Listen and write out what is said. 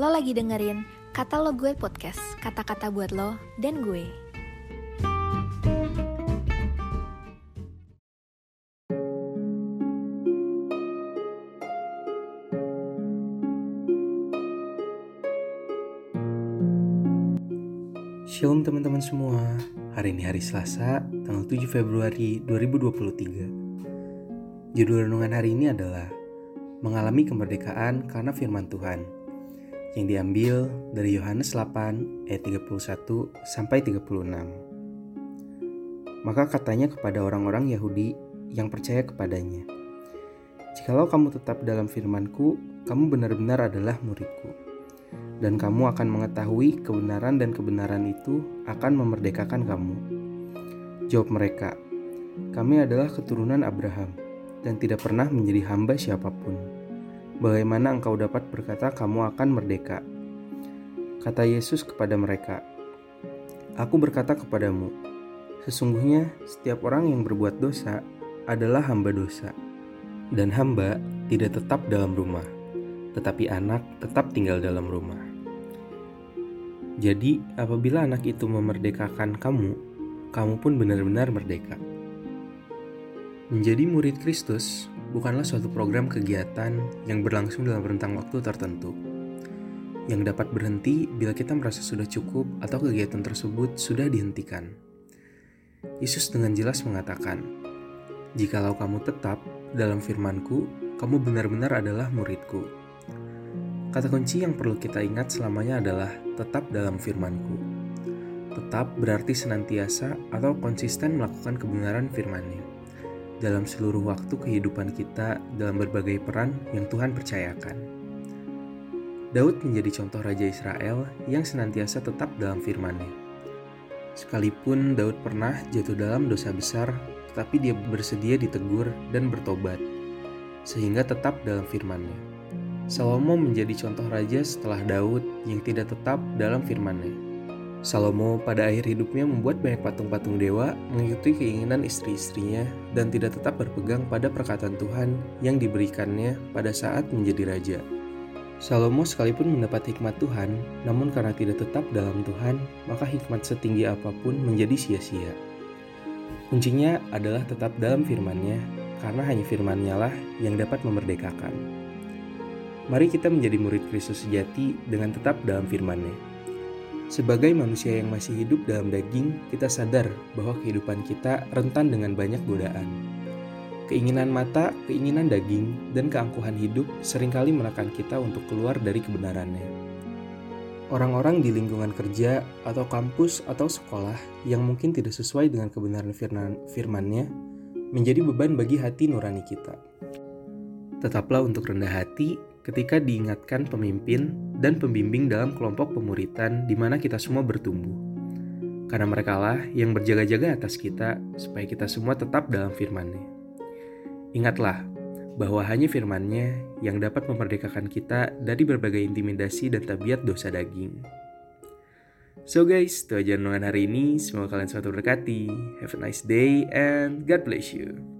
Lo lagi dengerin Kata Lo Gue Podcast, kata-kata buat lo dan gue. Shalom teman-teman semua, hari ini hari Selasa, tanggal 7 Februari 2023. Judul renungan hari ini adalah Mengalami Kemerdekaan Karena Firman Tuhan yang diambil dari Yohanes 8 ayat 31 sampai 36. Maka katanya kepada orang-orang Yahudi yang percaya kepadanya, Jikalau kamu tetap dalam firmanku, kamu benar-benar adalah muridku dan kamu akan mengetahui kebenaran dan kebenaran itu akan memerdekakan kamu. Jawab mereka, kami adalah keturunan Abraham dan tidak pernah menjadi hamba siapa pun. Bagaimana engkau dapat berkata kamu akan merdeka? Kata Yesus kepada mereka, Aku berkata kepadamu, sesungguhnya setiap orang yang berbuat dosa adalah hamba dosa, dan hamba tidak tetap dalam rumah, tetapi anak tetap tinggal dalam rumah. Jadi, apabila anak itu memerdekakan kamu, kamu pun benar-benar merdeka. Menjadi murid Kristus bukanlah suatu program kegiatan yang berlangsung dalam rentang waktu tertentu, yang dapat berhenti bila kita merasa sudah cukup atau kegiatan tersebut sudah dihentikan. Yesus dengan jelas mengatakan, "Jikalau kamu tetap dalam firman-Ku, kamu benar-benar adalah murid-Ku." Kata kunci yang perlu kita ingat selamanya adalah tetap dalam firmanku. Tetap berarti senantiasa atau konsisten melakukan kebenaran firmannya dalam seluruh waktu kehidupan kita dalam berbagai peran yang Tuhan percayakan. Daud menjadi contoh Raja Israel yang senantiasa tetap dalam firmannya. Sekalipun Daud pernah jatuh dalam dosa besar, tetapi dia bersedia ditegur dan bertobat, sehingga tetap dalam firmannya. Salomo menjadi contoh raja setelah Daud yang tidak tetap dalam firman-Nya. Salomo pada akhir hidupnya membuat banyak patung-patung dewa, mengikuti keinginan istri-istrinya, dan tidak tetap berpegang pada perkataan Tuhan yang diberikannya pada saat menjadi raja. Salomo sekalipun mendapat hikmat Tuhan, namun karena tidak tetap dalam Tuhan, maka hikmat setinggi apa pun menjadi sia-sia. Kuncinya adalah tetap dalam firman-Nya, karena hanya firman-Nya lah yang dapat memerdekakan. Mari kita menjadi murid Kristus sejati dengan tetap dalam firman-Nya. Sebagai manusia yang masih hidup dalam daging, kita sadar bahwa kehidupan kita rentan dengan banyak godaan. Keinginan mata, keinginan daging, dan keangkuhan hidup sering kali menekan kita untuk keluar dari kebenarannya. Orang-orang di lingkungan kerja atau kampus atau sekolah yang mungkin tidak sesuai dengan kebenaran firman-Nya menjadi beban bagi hati nurani kita. Tetaplah untuk rendah hati ketika diingatkan pemimpin dan pembimbing dalam kelompok pemuritan di mana kita semua bertumbuh. Karena mereka lah yang berjaga-jaga atas kita supaya kita semua tetap dalam firman-Nya. Ingatlah bahwa hanya firman-Nya yang dapat memerdekakan kita dari berbagai intimidasi dan tabiat dosa daging. So guys, itu aja hari ini. Semoga kalian selalu berkati. Have a nice day and God bless you.